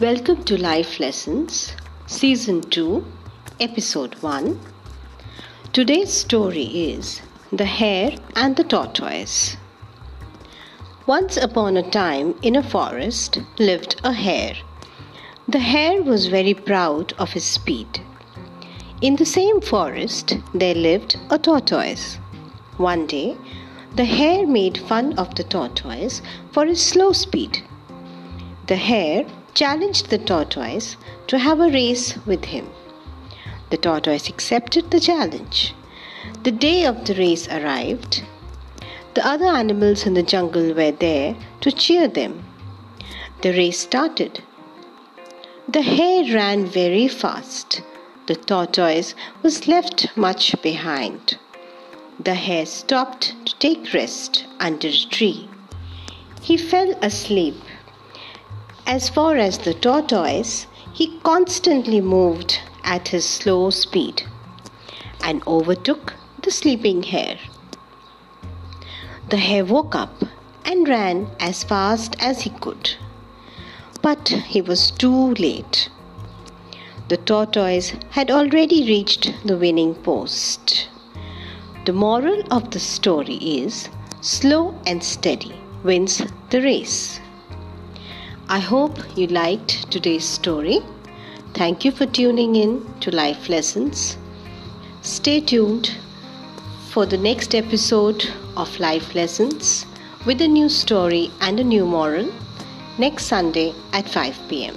Welcome to Life Lessons, Season 2, Episode 1. Today's story is The Hare and the Tortoise. Once upon a time, in a forest, lived a hare. The hare was very proud of his speed. In the same forest, there lived a tortoise. One day, the hare made fun of the tortoise for his slow speed. The hare challenged the tortoise to have a race with him. The tortoise accepted the challenge. The day of the race arrived. The other animals in the jungle were there to cheer them. The race started. The hare ran very fast. The tortoise was left much behind. The hare stopped to take rest under a tree. He fell asleep as far as the tortoise, he constantly moved at his slow speed and overtook the sleeping hare. The hare woke up and ran as fast as he could. But he was too late. The tortoise had already reached the winning post. The moral of the story is slow and steady wins the race. I hope you liked today's story. Thank you for tuning in to Life Lessons. Stay tuned for the next episode of Life Lessons with a new story and a new moral next Sunday at 5 pm.